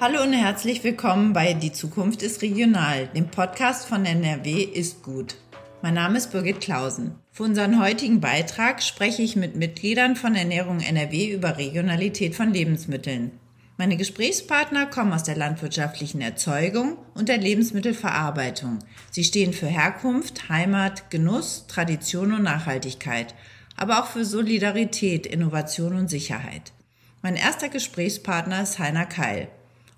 Hallo und herzlich willkommen bei Die Zukunft ist regional, dem Podcast von NRW ist gut. Mein Name ist Birgit Klausen. Für unseren heutigen Beitrag spreche ich mit Mitgliedern von Ernährung NRW über Regionalität von Lebensmitteln. Meine Gesprächspartner kommen aus der landwirtschaftlichen Erzeugung und der Lebensmittelverarbeitung. Sie stehen für Herkunft, Heimat, Genuss, Tradition und Nachhaltigkeit, aber auch für Solidarität, Innovation und Sicherheit. Mein erster Gesprächspartner ist Heiner Keil.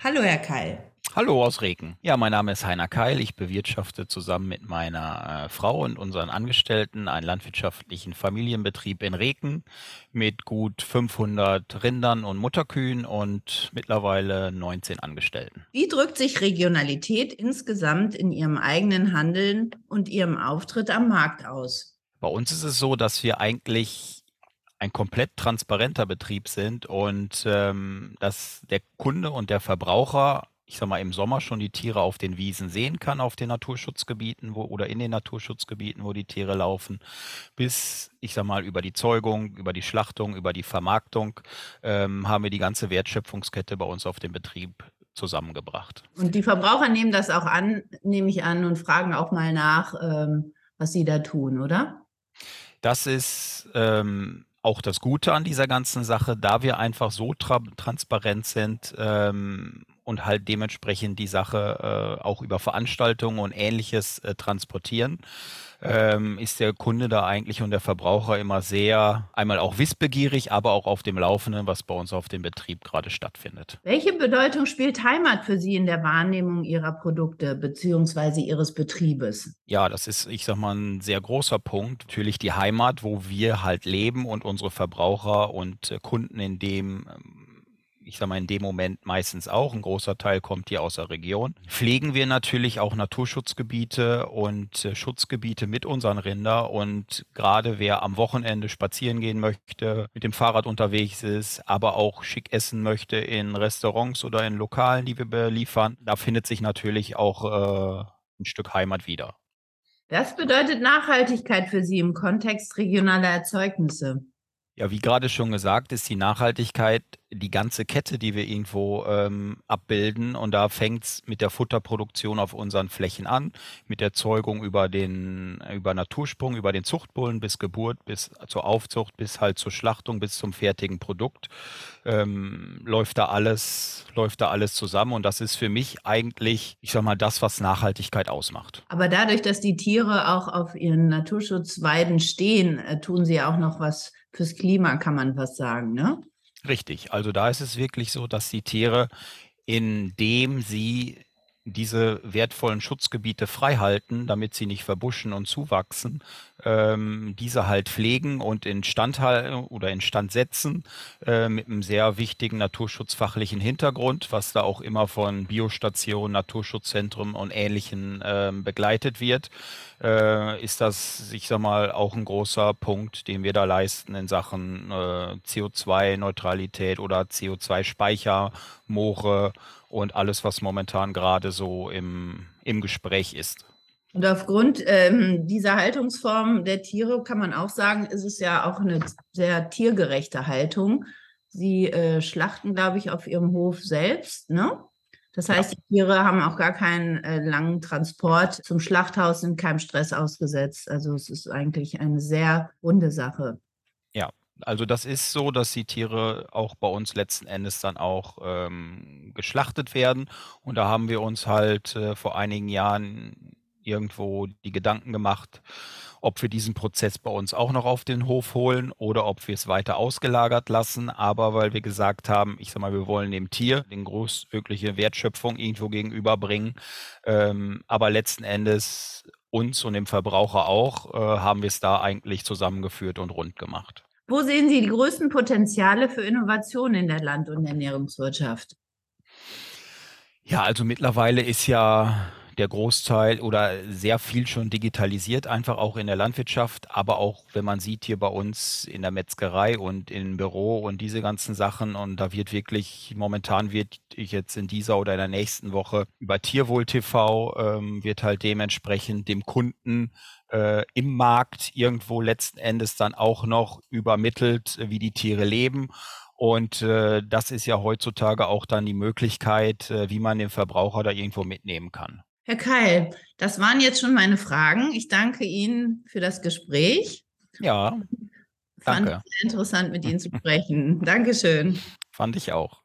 Hallo, Herr Keil. Hallo aus Reken. Ja, mein Name ist Heiner Keil. Ich bewirtschafte zusammen mit meiner äh, Frau und unseren Angestellten einen landwirtschaftlichen Familienbetrieb in Reken mit gut 500 Rindern und Mutterkühen und mittlerweile 19 Angestellten. Wie drückt sich Regionalität insgesamt in Ihrem eigenen Handeln und Ihrem Auftritt am Markt aus? Bei uns ist es so, dass wir eigentlich ein komplett transparenter Betrieb sind und ähm, dass der Kunde und der Verbraucher, ich sag mal, im Sommer schon die Tiere auf den Wiesen sehen kann, auf den Naturschutzgebieten wo, oder in den Naturschutzgebieten, wo die Tiere laufen, bis, ich sag mal, über die Zeugung, über die Schlachtung, über die Vermarktung, ähm, haben wir die ganze Wertschöpfungskette bei uns auf dem Betrieb zusammengebracht. Und die Verbraucher nehmen das auch an, nehme ich an, und fragen auch mal nach, ähm, was sie da tun, oder? Das ist ähm, auch das Gute an dieser ganzen Sache, da wir einfach so tra transparent sind ähm, und halt dementsprechend die Sache äh, auch über Veranstaltungen und ähnliches äh, transportieren, ähm, ist der Kunde da eigentlich und der Verbraucher immer sehr, einmal auch wissbegierig, aber auch auf dem Laufenden, was bei uns auf dem Betrieb gerade stattfindet. Welche Bedeutung spielt Heimat für Sie in der Wahrnehmung Ihrer Produkte bzw. Ihres Betriebes? Ja, das ist, ich sag mal, ein sehr großer Punkt. Natürlich die Heimat, wo wir halt leben und unsere Verbraucher und äh, Kunden in dem ähm, ich sage mal in dem Moment meistens auch, ein großer Teil kommt hier aus der Region, pflegen wir natürlich auch Naturschutzgebiete und äh, Schutzgebiete mit unseren Rinder und gerade wer am Wochenende spazieren gehen möchte, mit dem Fahrrad unterwegs ist, aber auch schick essen möchte in Restaurants oder in Lokalen, die wir beliefern, da findet sich natürlich auch äh, ein Stück Heimat wieder. Was bedeutet Nachhaltigkeit für Sie im Kontext regionaler Erzeugnisse? Ja, wie gerade schon gesagt, ist die Nachhaltigkeit die ganze Kette, die wir irgendwo ähm, abbilden. Und da fängt es mit der Futterproduktion auf unseren Flächen an, mit der Zeugung über den, über Natursprung, über den Zuchtbullen bis Geburt, bis zur Aufzucht, bis halt zur Schlachtung, bis zum fertigen Produkt. Ähm, läuft da alles, läuft da alles zusammen. Und das ist für mich eigentlich, ich sag mal, das, was Nachhaltigkeit ausmacht. Aber dadurch, dass die Tiere auch auf ihren Naturschutzweiden stehen, äh, tun sie auch noch was fürs Klima, kann man was sagen, ne? Richtig. Also da ist es wirklich so, dass die Tiere, indem sie diese wertvollen Schutzgebiete freihalten, damit sie nicht verbuschen und zuwachsen, ähm, diese halt pflegen und instand halten oder instand setzen äh, mit einem sehr wichtigen naturschutzfachlichen Hintergrund, was da auch immer von Biostationen, Naturschutzzentrum und Ähnlichen äh, begleitet wird, äh, ist das, ich sag mal, auch ein großer Punkt, den wir da leisten in Sachen äh, CO2-Neutralität oder CO2-Speicher, Moore und alles, was momentan gerade so im, im Gespräch ist. Und aufgrund ähm, dieser Haltungsform der Tiere kann man auch sagen, ist es ja auch eine sehr tiergerechte Haltung. Sie äh, schlachten, glaube ich, auf ihrem Hof selbst, ne? Das heißt, die Tiere haben auch gar keinen äh, langen Transport zum Schlachthaus, sind keinem Stress ausgesetzt. Also es ist eigentlich eine sehr runde Sache. Also das ist so, dass die Tiere auch bei uns letzten Endes dann auch ähm, geschlachtet werden. Und da haben wir uns halt äh, vor einigen Jahren irgendwo die Gedanken gemacht, ob wir diesen Prozess bei uns auch noch auf den Hof holen oder ob wir es weiter ausgelagert lassen. Aber weil wir gesagt haben, ich sag mal, wir wollen dem Tier den größtmögliche Wertschöpfung irgendwo gegenüberbringen. Ähm, aber letzten Endes uns und dem Verbraucher auch, äh, haben wir es da eigentlich zusammengeführt und rund gemacht. Wo sehen Sie die größten Potenziale für Innovationen in der Land- und Ernährungswirtschaft? Ja, also mittlerweile ist ja der Großteil oder sehr viel schon digitalisiert, einfach auch in der Landwirtschaft, aber auch, wenn man sieht, hier bei uns in der Metzgerei und im Büro und diese ganzen Sachen. Und da wird wirklich, momentan wird ich jetzt in dieser oder in der nächsten Woche über Tierwohl TV, ähm, wird halt dementsprechend dem Kunden äh, im Markt irgendwo letzten Endes dann auch noch übermittelt, wie die Tiere leben Und äh, das ist ja heutzutage auch dann die Möglichkeit, äh, wie man den Verbraucher da irgendwo mitnehmen kann. Herr Keil, das waren jetzt schon meine Fragen. Ich danke Ihnen für das Gespräch. Ja, danke. Fand es sehr interessant, mit Ihnen zu sprechen. Dankeschön. Fand ich auch.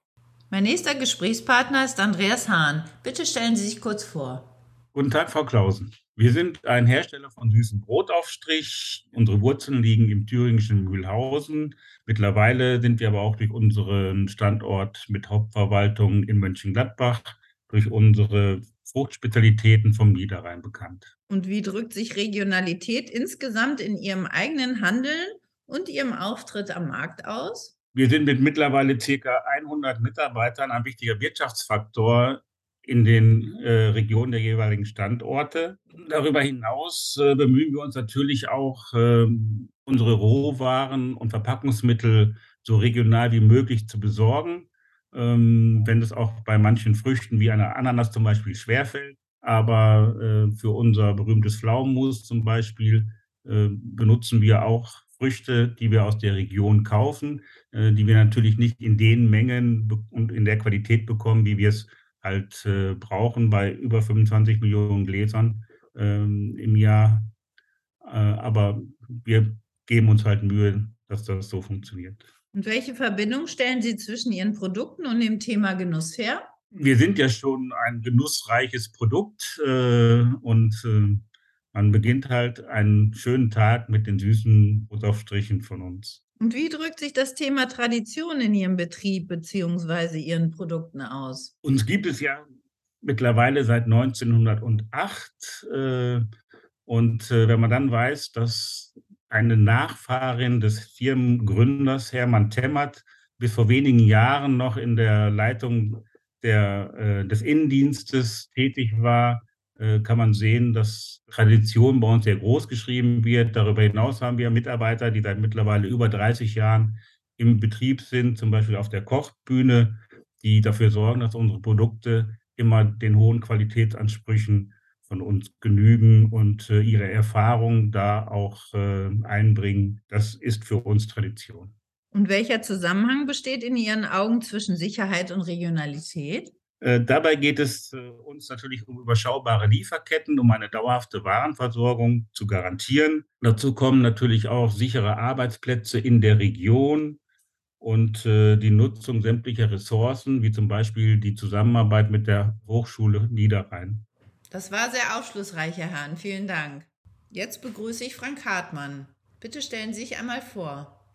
Mein nächster Gesprächspartner ist Andreas Hahn. Bitte stellen Sie sich kurz vor. Guten Tag, Frau Klausen. Wir sind ein Hersteller von süßen Brotaufstrich. Unsere Wurzeln liegen im thüringischen Mühlhausen. Mittlerweile sind wir aber auch durch unseren Standort mit Hauptverwaltung in Mönchengladbach, durch unsere Fruchtspezialitäten vom Niederrhein bekannt. Und wie drückt sich Regionalität insgesamt in Ihrem eigenen Handeln und Ihrem Auftritt am Markt aus? Wir sind mit mittlerweile ca. 100 Mitarbeitern ein wichtiger Wirtschaftsfaktor in den äh, Regionen der jeweiligen Standorte. Darüber hinaus äh, bemühen wir uns natürlich auch, äh, unsere Rohwaren und Verpackungsmittel so regional wie möglich zu besorgen, ähm, wenn es auch bei manchen Früchten wie einer Ananas zum Beispiel schwerfällt. Aber äh, für unser berühmtes Pflaumenmus zum Beispiel äh, benutzen wir auch Früchte, die wir aus der Region kaufen, äh, die wir natürlich nicht in den Mengen und in der Qualität bekommen, wie wir es halt äh, brauchen bei über 25 Millionen Gläsern ähm, im Jahr. Äh, aber wir geben uns halt Mühe, dass das so funktioniert. Und welche Verbindung stellen Sie zwischen Ihren Produkten und dem Thema Genuss her? Wir sind ja schon ein genussreiches Produkt äh, und äh, man beginnt halt einen schönen Tag mit den süßen Brotaufstrichen von uns. Und wie drückt sich das Thema Tradition in Ihrem Betrieb bzw. Ihren Produkten aus? Uns gibt es ja mittlerweile seit 1908. Äh, und äh, wenn man dann weiß, dass eine Nachfahrin des Firmengründers Hermann Temmert bis vor wenigen Jahren noch in der Leitung der, äh, des Innendienstes tätig war, äh, kann man sehen, dass Tradition bei uns sehr groß geschrieben wird. Darüber hinaus haben wir Mitarbeiter, die seit mittlerweile über 30 Jahren im Betrieb sind, zum Beispiel auf der Kochbühne, die dafür sorgen, dass unsere Produkte immer den hohen Qualitätsansprüchen von uns genügen und äh, ihre Erfahrung da auch äh, einbringen. Das ist für uns Tradition. Und welcher Zusammenhang besteht in Ihren Augen zwischen Sicherheit und Regionalität? Äh, dabei geht es äh, uns natürlich um überschaubare Lieferketten, um eine dauerhafte Warenversorgung zu garantieren. Dazu kommen natürlich auch sichere Arbeitsplätze in der Region und äh, die Nutzung sämtlicher Ressourcen, wie zum Beispiel die Zusammenarbeit mit der Hochschule Niederrhein. Das war sehr aufschlussreich, Herr Hahn. Vielen Dank. Jetzt begrüße ich Frank Hartmann. Bitte stellen Sie sich einmal vor.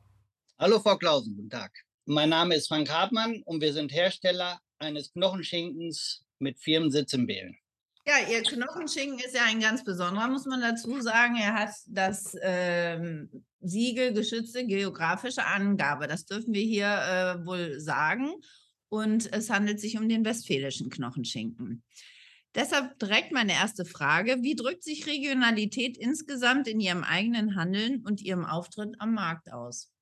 Hallo, Frau Klausen, guten Tag. Mein Name ist Frank Hartmann und wir sind Hersteller eines Knochenschinkens mit Firmensitz in Behlen. Ja, Ihr Knochenschinken ist ja ein ganz besonderer, muss man dazu sagen. Er hat das ähm, Siegel geschützte geografische Angabe. Das dürfen wir hier äh, wohl sagen. Und es handelt sich um den westfälischen Knochenschinken. Deshalb direkt meine erste Frage. Wie drückt sich Regionalität insgesamt in Ihrem eigenen Handeln und Ihrem Auftritt am Markt aus?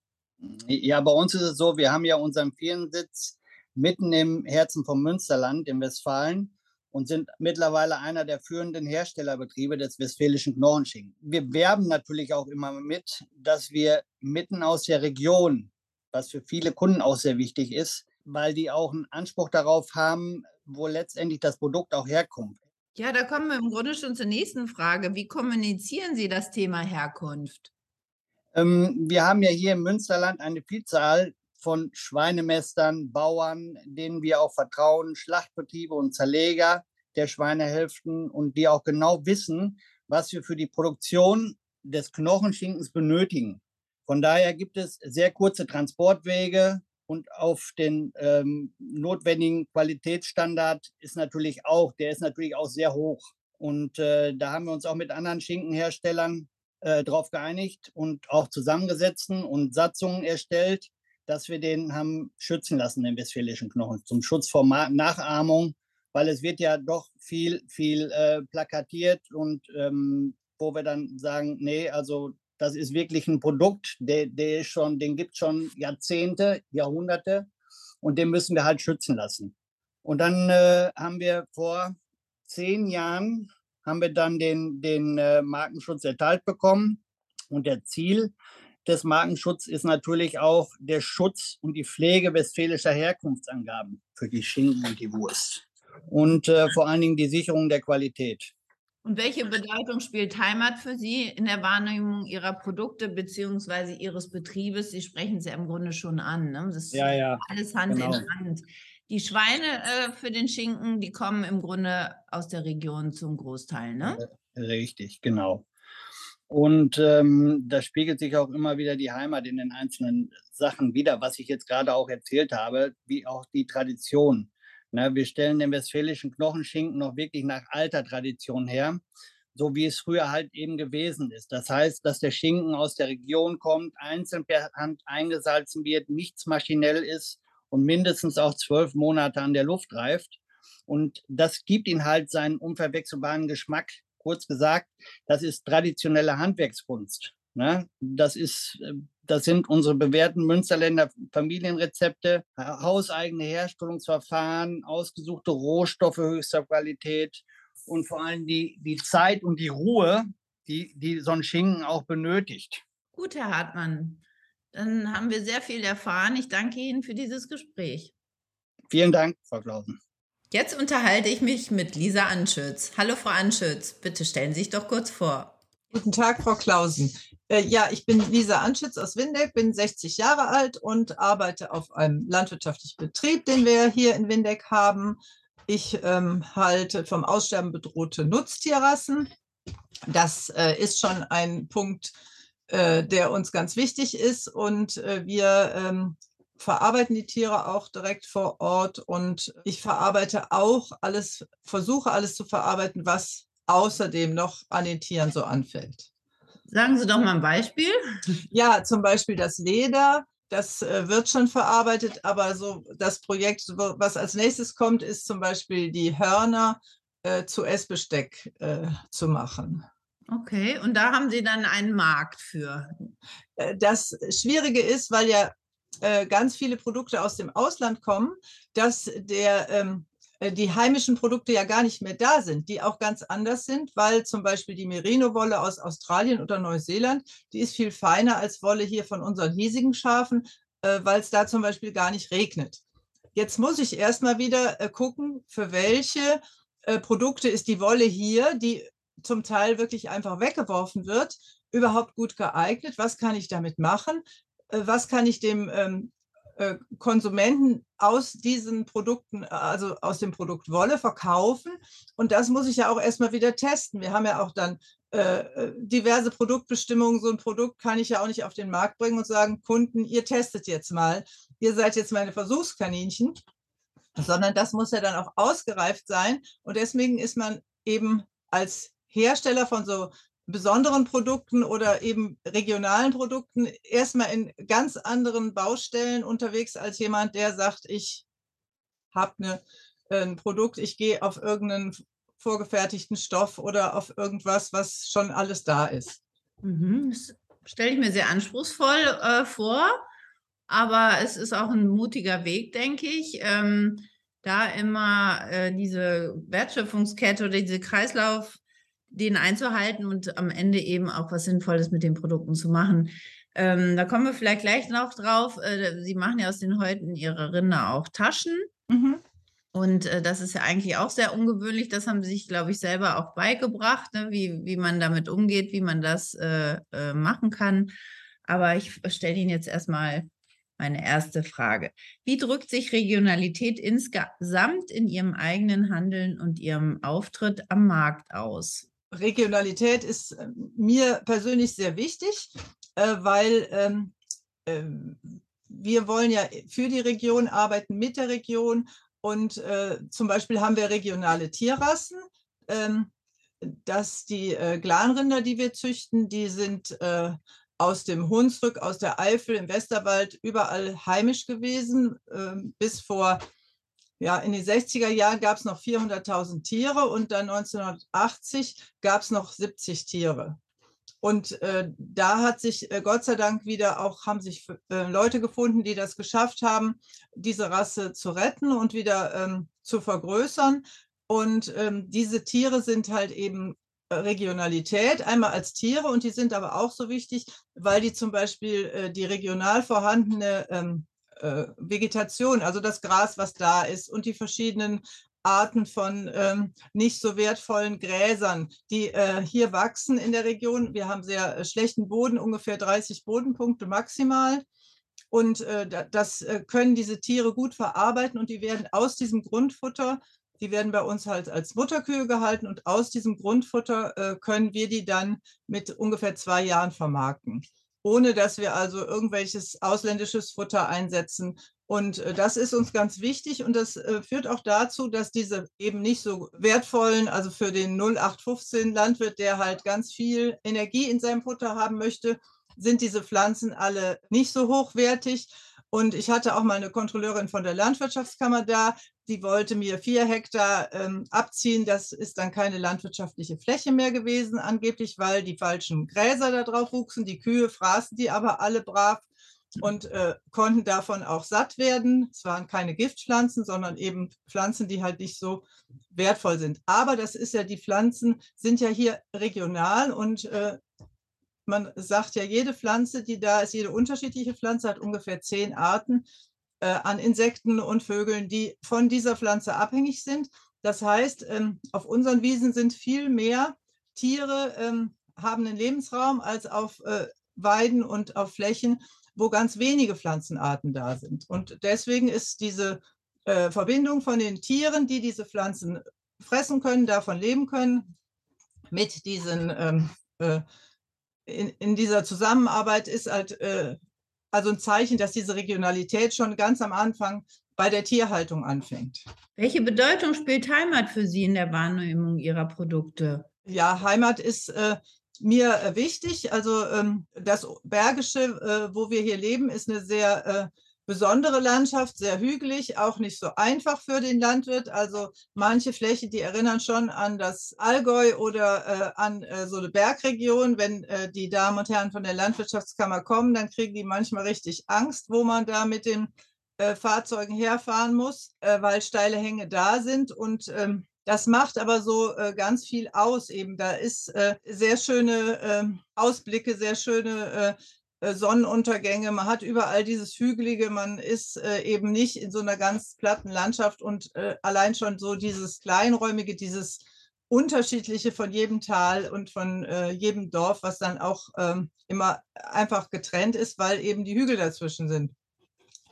Ja, bei uns ist es so, wir haben ja unseren Firmensitz mitten im Herzen vom Münsterland in Westfalen und sind mittlerweile einer der führenden Herstellerbetriebe des westfälischen Knochenschinken. Wir werben natürlich auch immer mit, dass wir mitten aus der Region, was für viele Kunden auch sehr wichtig ist, weil die auch einen Anspruch darauf haben, wo letztendlich das Produkt auch herkommt. Ja, da kommen wir im Grunde schon zur nächsten Frage. Wie kommunizieren Sie das Thema Herkunft? Ähm, wir haben ja hier im Münsterland eine Vielzahl von Schweinemestern, Bauern, denen wir auch vertrauen, Schlachtbetriebe und Zerleger der Schweinehälften und die auch genau wissen, was wir für die Produktion des Knochenschinkens benötigen. Von daher gibt es sehr kurze Transportwege und auf den ähm, notwendigen Qualitätsstandard ist natürlich auch, der ist natürlich auch sehr hoch. Und äh, da haben wir uns auch mit anderen Schinkenherstellern äh, darauf geeinigt und auch zusammengesetzt und Satzungen erstellt, dass wir den haben schützen lassen, den westfälischen Knochen, zum Schutz vor Ma Nachahmung, weil es wird ja doch viel, viel äh, plakatiert und ähm, wo wir dann sagen, nee, also das ist wirklich ein Produkt, der, der schon, den gibt es schon Jahrzehnte, Jahrhunderte und den müssen wir halt schützen lassen. Und dann äh, haben wir vor zehn Jahren haben wir dann den, den äh, Markenschutz erteilt bekommen und der Ziel des Markenschutzes ist natürlich auch der Schutz und die Pflege westfälischer Herkunftsangaben für die Schinken und die Wurst. Und äh, vor allen Dingen die Sicherung der Qualität. Und welche Bedeutung spielt Heimat für Sie in der Wahrnehmung Ihrer Produkte bzw. Ihres Betriebes? Sie sprechen es ja im Grunde schon an. Ne? Das ist ja, ja, alles Hand genau. in Hand. Die Schweine äh, für den Schinken, die kommen im Grunde aus der Region zum Großteil, ne? Richtig, genau. Und ähm, da spiegelt sich auch immer wieder die Heimat in den einzelnen Sachen wieder, was ich jetzt gerade auch erzählt habe, wie auch die Tradition. Ne, wir stellen den westfälischen Knochenschinken noch wirklich nach alter Tradition her, so wie es früher halt eben gewesen ist. Das heißt, dass der Schinken aus der Region kommt, einzeln per Hand eingesalzen wird, nichts maschinell ist und mindestens auch zwölf Monate an der Luft reift. Und das gibt ihm halt seinen unverwechselbaren Geschmack. Kurz gesagt, das ist traditionelle Handwerkskunst. Ne? Das ist äh, das sind unsere bewährten Münsterländer Familienrezepte, hauseigene Herstellungsverfahren, ausgesuchte Rohstoffe höchster Qualität und vor allem die, die Zeit und die Ruhe, die, die so ein Schinken auch benötigt. Gut, Herr Hartmann. Dann haben wir sehr viel erfahren. Ich danke Ihnen für dieses Gespräch. Vielen Dank, Frau Klausen. Jetzt unterhalte ich mich mit Lisa Anschütz. Hallo, Frau Anschütz. Bitte stellen Sie sich doch kurz vor. Guten Tag, Frau Klausen. Äh, ja, ich bin Lisa Anschütz aus Windeck, bin 60 Jahre alt und arbeite auf einem landwirtschaftlichen Betrieb, den wir hier in Windeck haben. Ich ähm, halte vom Aussterben bedrohte Nutztierrassen. Das äh, ist schon ein Punkt, äh, der uns ganz wichtig ist. Und äh, wir ähm, verarbeiten die Tiere auch direkt vor Ort. Und ich verarbeite auch alles, versuche alles zu verarbeiten, was außerdem noch an den Tieren so anfällt. Sagen Sie doch mal ein Beispiel. Ja, zum Beispiel das Leder. Das äh, wird schon verarbeitet, aber so das Projekt, was als nächstes kommt, ist zum Beispiel die Hörner äh, zu Essbesteck äh, zu machen. Okay, und da haben Sie dann einen Markt für. Äh, das Schwierige ist, weil ja äh, ganz viele Produkte aus dem Ausland kommen, dass der ähm, äh, die heimischen Produkte ja gar nicht mehr da sind, die auch ganz anders sind, weil zum Beispiel die Merino-Wolle aus Australien oder Neuseeland, die ist viel feiner als Wolle hier von unseren hiesigen Schafen, äh, weil es da zum Beispiel gar nicht regnet. Jetzt muss ich erstmal wieder äh, gucken, für welche Produkte ist die Wolle hier, die zum Teil wirklich einfach weggeworfen wird, überhaupt gut geeignet. Was kann ich damit machen? Was kann ich dem ähm, äh, Konsumenten aus diesen Produkten, äh, also aus dem Produkt Wolle verkaufen. Und das muss ich ja auch erstmal wieder testen. Wir haben ja auch dann äh, äh, diverse Produktbestimmungen. So ein Produkt kann ich ja auch nicht auf den Markt bringen und sagen, Kunden, ihr testet jetzt mal. Ihr seid jetzt meine Versuchskaninchen. Sondern das muss ja dann auch ausgereift sein. Und deswegen ist man eben als Hersteller von so besonderen Produkten oder eben regionalen Produkten erstmal in ganz anderen Baustellen unterwegs als jemand, der sagt, ich habe eine, ein Produkt, ich gehe auf irgendeinen vorgefertigten Stoff oder auf irgendwas, was schon alles da ist. Mhm. Das stelle ich mir sehr anspruchsvoll äh, vor, aber es ist auch ein mutiger Weg, denke ich. Ähm, da immer äh, diese Wertschöpfungskette oder diese Kreislauf den einzuhalten und am Ende eben auch was Sinnvolles mit den Produkten zu machen. Ähm, da kommen wir vielleicht gleich noch drauf. Äh, Sie machen ja aus den Häuten Ihrer Rinder auch Taschen. Mhm. Und äh, das ist ja eigentlich auch sehr ungewöhnlich. Das haben Sie sich, glaube ich, selber auch beigebracht, ne? wie, wie man damit umgeht, wie man das äh, äh machen kann. Aber ich stelle Ihnen jetzt erstmal meine erste Frage. Wie drückt sich Regionalität insgesamt in Ihrem eigenen Handeln und Ihrem Auftritt am Markt aus? Regionalität ist äh, mir persönlich sehr wichtig, äh, weil ähm, ähm, wir wollen ja für die Region arbeiten, mit der Region. Und äh, zum Beispiel haben wir regionale Tierrassen. Ähm, dass die äh, Glanrinder, die wir züchten, die sind äh, aus dem Hunsrück, aus der Eifel, im Westerwald überall heimisch gewesen. Äh, bis vor ja, in den 60er Jahren gab es noch 400.000 Tiere und dann 1980 gab es noch 70 Tiere. Und äh, da hat sich äh, Gott sei Dank wieder auch, haben sich äh, Leute gefunden, die das geschafft haben, diese Rasse zu retten und wieder ähm, zu vergrößern. Und ähm, diese Tiere sind halt eben Regionalität, einmal als Tiere und die sind aber auch so wichtig, weil die zum Beispiel äh, die regional vorhandene ähm, äh, Vegetation, also das Gras, was da ist und die verschiedenen Arten von ähm, nicht so wertvollen Gräsern, die äh, hier wachsen in der Region. Wir haben sehr äh, schlechten Boden, ungefähr 30 Bodenpunkte maximal. Und äh, das äh, können diese Tiere gut verarbeiten und die werden aus diesem Grundfutter, die werden bei uns halt als Mutterkühe gehalten und aus diesem Grundfutter äh, können wir die dann mit ungefähr zwei Jahren vermarkten ohne dass wir also irgendwelches ausländisches Futter einsetzen und äh, das ist uns ganz wichtig und das äh, führt auch dazu, dass diese eben nicht so wertvollen, also für den 0815 Landwirt, der halt ganz viel Energie in seinem Futter haben möchte, sind diese Pflanzen alle nicht so hochwertig. Und ich hatte auch mal eine Kontrolleurin von der Landwirtschaftskammer da, die wollte mir vier Hektar ähm, abziehen. Das ist dann keine landwirtschaftliche Fläche mehr gewesen, angeblich, weil die falschen Gräser da drauf wuchsen. Die Kühe fraßen die aber alle brav und äh, konnten davon auch satt werden. Es waren keine Giftpflanzen, sondern eben Pflanzen, die halt nicht so wertvoll sind. Aber das ist ja, die Pflanzen sind ja hier regional und äh, man sagt ja, jede Pflanze, die da ist, jede unterschiedliche Pflanze hat ungefähr zehn Arten äh, an Insekten und Vögeln, die von dieser Pflanze abhängig sind. Das heißt, ähm, auf unseren Wiesen sind viel mehr Tiere, ähm, haben einen Lebensraum als auf äh, Weiden und auf Flächen, wo ganz wenige Pflanzenarten da sind. Und deswegen ist diese äh, Verbindung von den Tieren, die diese Pflanzen fressen können, davon leben können, mit diesen, ähm, äh, in, in, dieser Zusammenarbeit ist halt äh, also ein Zeichen, dass diese Regionalität schon ganz am Anfang bei der Tierhaltung anfängt. Welche Bedeutung spielt Heimat für Sie in der Wahrnehmung Ihrer Produkte? Ja, Heimat ist äh, mir äh, wichtig. Also ähm, das Bergische, äh, wo wir hier leben, ist eine sehr äh, besondere Landschaft, sehr hügelig, auch nicht so einfach für den Landwirt. Also manche Flächen, die erinnern schon an das Allgäu oder äh, an äh, so eine Bergregion. Wenn äh, die Damen und Herren von der Landwirtschaftskammer kommen, dann kriegen die manchmal richtig Angst, wo man da mit den äh, Fahrzeugen herfahren muss, äh, weil steile Hänge da sind. Und ähm, das macht aber so äh, ganz viel aus eben. Da ist äh, sehr schöne äh, Ausblicke, sehr schöne äh, Sonnenuntergänge. Man hat überall dieses Hügelige. Man ist äh, eben nicht in so einer ganz platten Landschaft und allein schon so dieses Kleinräumige, dieses unterschiedliche von jedem Tal und von jedem Dorf, was dann auch ähm, immer einfach getrennt ist, weil eben die Hügel dazwischen sind.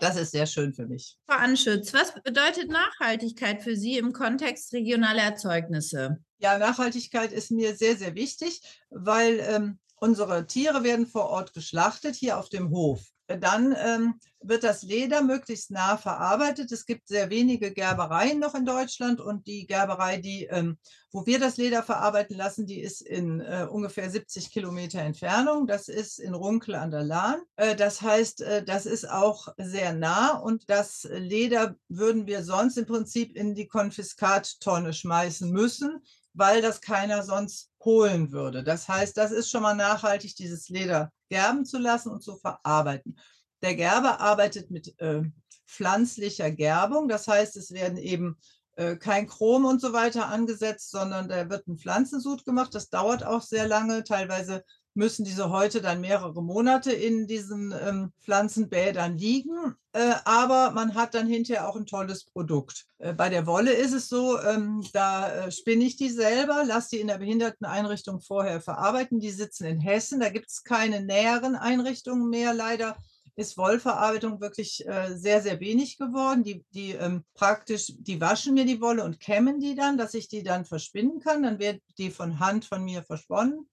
Das ist sehr schön für mich. Frau Anschütz, was bedeutet Nachhaltigkeit für Sie im Kontext regionaler Erzeugnisse? Ja, Nachhaltigkeit ist mir sehr, sehr wichtig, weil ähm, unsere Tiere werden vor Ort geschlachtet, hier auf dem Hof. Dann ähm, wird das Leder möglichst nah verarbeitet. Es gibt sehr wenige Gerbereien noch in Deutschland und die Gerberei, die, ähm, wo wir das Leder verarbeiten lassen, die ist in äh, ungefähr 70 Kilometer Entfernung. Das ist in Runkel an der Lahn. Äh, das heißt, äh, das ist auch sehr nah und das Leder würden wir sonst im Prinzip in die Konfiskattonne schmeißen müssen, weil das keiner sonst holen würde. Das heißt, das ist schon mal nachhaltig, dieses Leder gerben zu lassen und zu verarbeiten. Der Gerber arbeitet mit äh, pflanzlicher Gerbung. Das heißt, es werden eben äh, kein Chrom und so weiter angesetzt, sondern da wird ein Pflanzensud gemacht. Das dauert auch sehr lange. Teilweise müssen diese Häute dann mehrere Monate in diesen ähm, Pflanzenbädern liegen. Äh, aber man hat dann hinterher auch ein tolles Produkt. Äh, bei der Wolle ist es so, ähm, da äh, spinne ich die selber, lasse die in der Behinderteneinrichtung vorher verarbeiten. Die sitzen in Hessen, da gibt es keine näheren Einrichtungen mehr leider ist Wollverarbeitung wirklich äh, sehr, sehr wenig geworden. Die, die ähm, praktisch, die waschen mir die Wolle und kämmen die dann, dass ich die dann verspinnen kann. Dann wird die von Hand von mir versponnen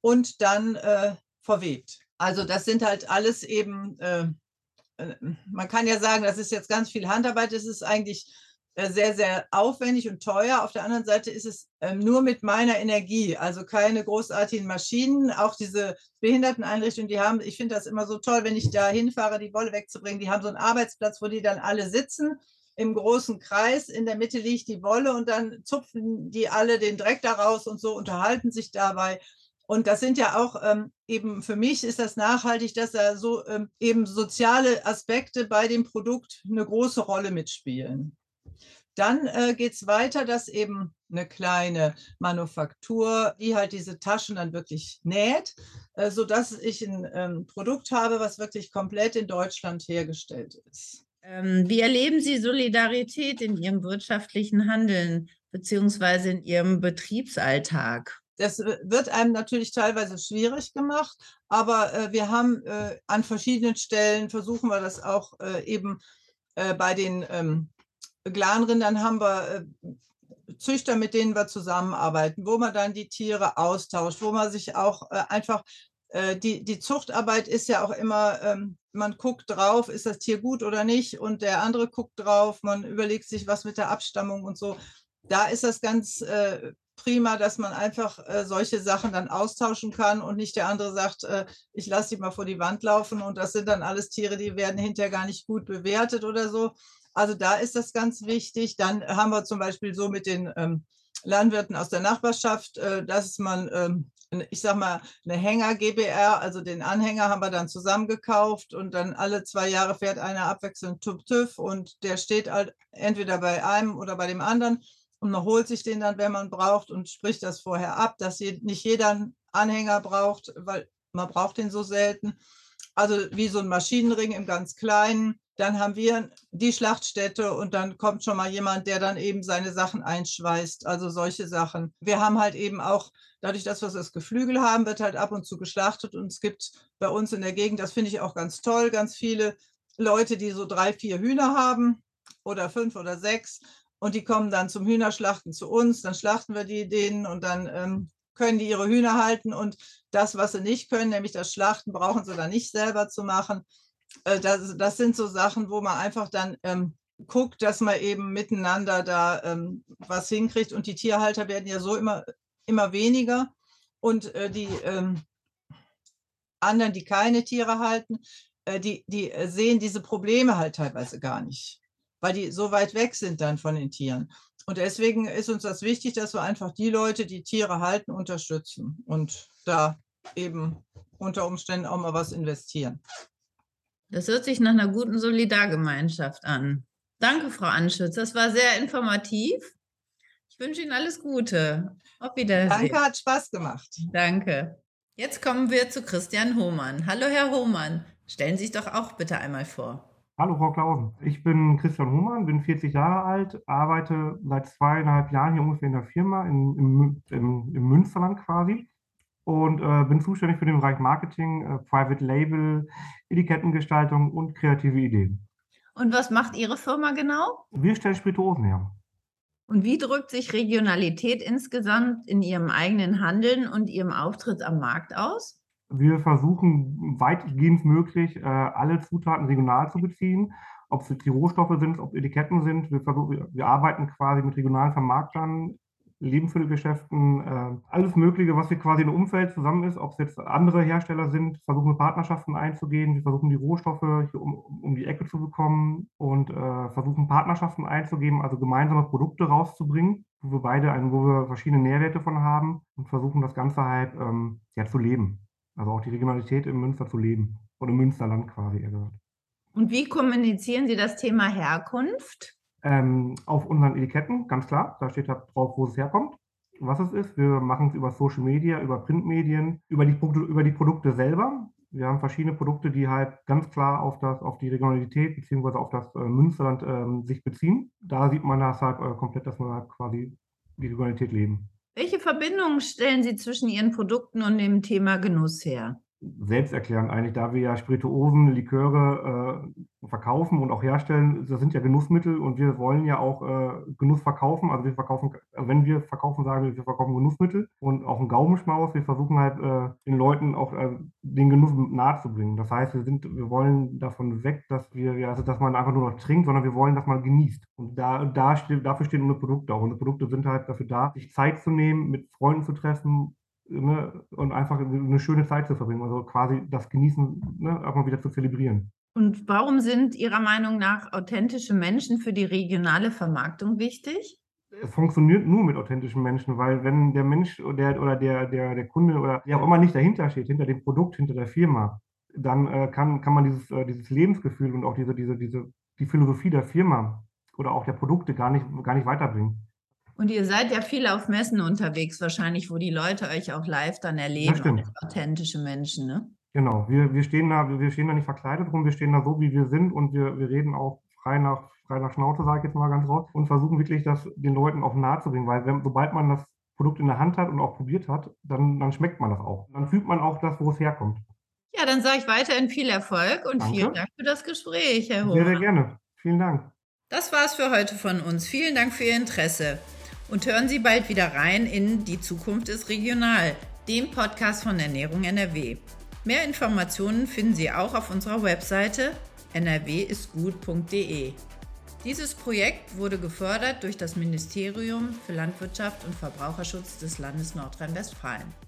und dann äh, verwebt. Also das sind halt alles eben, äh, äh, man kann ja sagen, das ist jetzt ganz viel Handarbeit, es ist eigentlich äh, sehr, sehr aufwendig und teuer. Auf der anderen Seite ist es ähm, nur mit meiner Energie, also keine großartigen Maschinen. Auch diese Behinderteneinrichtungen, die haben, ich finde das immer so toll, wenn ich da hinfahre, die Wolle wegzubringen. Die haben so einen Arbeitsplatz, wo die dann alle sitzen im großen Kreis. In der Mitte liegt die Wolle und dann zupfen die alle den Dreck daraus und so unterhalten sich dabei. Und das sind ja auch ähm, eben für mich ist das nachhaltig, dass da so ähm, eben soziale Aspekte bei dem Produkt eine große Rolle mitspielen. Dann äh, geht es weiter, dass eben eine kleine Manufaktur, die halt diese Taschen dann wirklich näht, äh, sodass ich ein ähm, Produkt habe, was wirklich komplett in Deutschland hergestellt ist. Ähm, wie erleben Sie Solidarität in Ihrem wirtschaftlichen Handeln beziehungsweise in Ihrem Betriebsalltag? Das wird einem natürlich teilweise schwierig gemacht, aber äh, wir haben äh, an verschiedenen Stellen versuchen wir das auch äh, eben äh, bei den ähm, Glanrindern haben wir äh, Züchter, mit denen wir zusammenarbeiten, wo man dann die Tiere austauscht, wo man sich auch äh, einfach, die, die Zuchtarbeit ist ja auch immer, ähm, man guckt drauf, ist das Tier gut oder nicht und der andere guckt drauf, man überlegt sich was mit der Abstammung und so. Da ist das ganz äh, prima, dass man einfach äh, solche Sachen dann austauschen kann und nicht der andere sagt, äh, ich lasse die mal vor die Wand laufen und das sind dann alles Tiere, die werden hinterher gar nicht gut bewertet oder so. Also da ist das ganz wichtig. Dann haben wir zum Beispiel so mit den ähm, Landwirten aus der Nachbarschaft, äh, dass man, ähm, ich sag mal, eine Hänger GBR, also den Anhänger haben wir dann zusammengekauft und dann alle zwei Jahre fährt einer abwechselnd TÜV TÜV und der steht halt entweder bei einem oder bei dem anderen und man holt sich den dann, wenn man braucht und spricht das vorher ab, dass nicht jeder einen Anhänger braucht, weil man braucht den so selten. Also wie so ein Maschinenring im ganz kleinen dann haben wir die Schlachtstätte und dann kommt schon mal jemand, der dann eben seine Sachen einschweißt, also solche Sachen. Wir haben halt eben auch, dadurch, dass wir das Geflügel haben, wird halt ab und zu geschlachtet und es gibt bei uns in der Gegend, das finde ich auch ganz toll, ganz viele Leute, die so drei, vier Hühner haben oder fünf oder sechs und die kommen dann zum Hühnerschlachten zu uns, dann schlachten wir die denen und dann ähm, können die ihre Hühner halten und das, was sie nicht können, nämlich das Schlachten, brauchen sie dann nicht selber zu machen. Äh, das, das sind so Sachen, wo man einfach dann ähm, guckt, dass man eben miteinander da ähm, was hinkriegt. Und die Tierhalter werden ja so immer, immer weniger. Und äh, die ähm, anderen, die keine Tiere halten, äh, die, die äh, sehen diese Probleme halt teilweise gar nicht, weil die so weit weg sind dann von den Tieren. Und deswegen ist uns das wichtig, dass wir einfach die Leute, die Tiere halten, unterstützen und da eben unter Umständen auch mal was investieren. Das hört sich nach einer guten Solidargemeinschaft an. Danke, Frau Anschütz. Das war sehr informativ. Ich wünsche Ihnen alles Gute. Auf Wiedersehen. Danke, hat Spaß gemacht. Danke. Jetzt kommen wir zu Christian Hohmann. Hallo, Herr Hohmann. Stellen Sie sich doch auch bitte einmal vor. Hallo, Frau Klausen. Ich bin Christian Hohmann, bin 40 Jahre alt, arbeite seit zweieinhalb Jahren hier ungefähr in der Firma in, im, im, im Münsterland quasi und äh, bin zuständig für den Bereich Marketing, äh, Private Label, Etikettengestaltung und kreative Ideen. Und was macht Ihre Firma genau? Wir stellen Spirituosen her. Und wie drückt sich Regionalität insgesamt in Ihrem eigenen Handeln und Ihrem Auftritt am Markt aus? Wir versuchen weitgehend möglich, äh, alle Zutaten regional zu beziehen, ob es die Rohstoffe sind, ob Etiketten sind. Wir, versuchen, wir arbeiten quasi mit regionalen Vermarktern Lebensmittelgeschäften, äh, alles Mögliche, was hier quasi im Umfeld zusammen ist, ob es jetzt andere Hersteller sind, versuchen wir Partnerschaften einzugehen, wir versuchen die Rohstoffe hier um, um die Ecke zu bekommen und äh, versuchen Partnerschaften einzugeben, also gemeinsame Produkte rauszubringen, wo wir beide, wo wir verschiedene Nährwerte von haben und versuchen das Ganze halt ähm, ja, zu leben. Also auch die Regionalität im Münster zu leben oder im Münsterland quasi eher gesagt. Und wie kommunizieren Sie das Thema Herkunft? ähm, auf unseren Etiketten, ganz klar. Da steht da drauf, wo es herkommt, was es ist. Wir machen es über Social Media, über Printmedien, über die, Produkte, über die Produkte selber. Wir haben verschiedene Produkte, die halt ganz klar auf, das, auf die Regionalität bzw. auf das äh, Münsterland ähm, sich beziehen. Da sieht man das halt äh, komplett, dass wir halt quasi die Regionalität leben. Welche Verbindungen stellen Sie zwischen Ihren Produkten und dem Thema Genuss her? Selbsterklärend eigentlich, da wir ja Spirituosen, Liköre äh, verkaufen und auch herstellen. Das sind ja Genussmittel und wir wollen ja auch äh, Genuss verkaufen. Also wir verkaufen, also wenn wir verkaufen, sagen wir, wir verkaufen Genussmittel und auch einen Gaumenschmaus. Wir versuchen halt äh, den Leuten auch äh, den Genuss nahezubringen. Das heißt, wir sind, wir wollen davon weg, dass wir, also dass man einfach nur noch trinkt, sondern wir wollen, dass man genießt. Und da, da steht, dafür stehen unsere Produkte auch. Unsere Produkte sind halt dafür da, sich Zeit zu nehmen, mit Freunden zu treffen, ne, und einfach eine schöne Zeit zu verbringen, also quasi das Genießen ne, auch mal wieder zu zelebrieren. Und warum sind Ihrer Meinung nach authentische Menschen für die regionale Vermarktung wichtig? Es funktioniert nur mit authentischen Menschen, weil wenn der Mensch oder, oder der, der, der Kunde oder wer auch immer nicht dahinter steht, hinter dem Produkt, hinter der Firma, dann äh, kann, kann man dieses, äh, dieses Lebensgefühl und auch diese, diese, diese, die Philosophie der Firma oder auch der Produkte gar nicht, gar nicht weiterbringen. Und ihr seid ja viel auf Messen unterwegs, wahrscheinlich, wo die Leute euch auch live dann erleben, authentische Menschen, ne? Genau, wir, wir, stehen da, wir stehen da nicht verkleidet rum, wir stehen da so, wie wir sind und wir, wir reden auch frei nach, frei nach Schnauze, sage ich jetzt mal ganz raus, und versuchen wirklich, das den Leuten auch nahe zu bringen, weil wenn, sobald man das Produkt in der Hand hat und auch probiert hat, dann, dann schmeckt man das auch. Dann fühlt man auch das, wo es herkommt. Ja, dann sage ich weiterhin viel Erfolg und Danke. vielen Dank für das Gespräch, Herr Hoch. Sehr, sehr gerne. Vielen Dank. Das war's für heute von uns. Vielen Dank für Ihr Interesse. Und hören Sie bald wieder rein in Die Zukunft ist regional, dem Podcast von Ernährung NRW. Mehr Informationen finden Sie auch auf unserer Webseite nrwisgut.de. Dieses Projekt wurde gefördert durch das Ministerium für Landwirtschaft und Verbraucherschutz des Landes Nordrhein-Westfalen.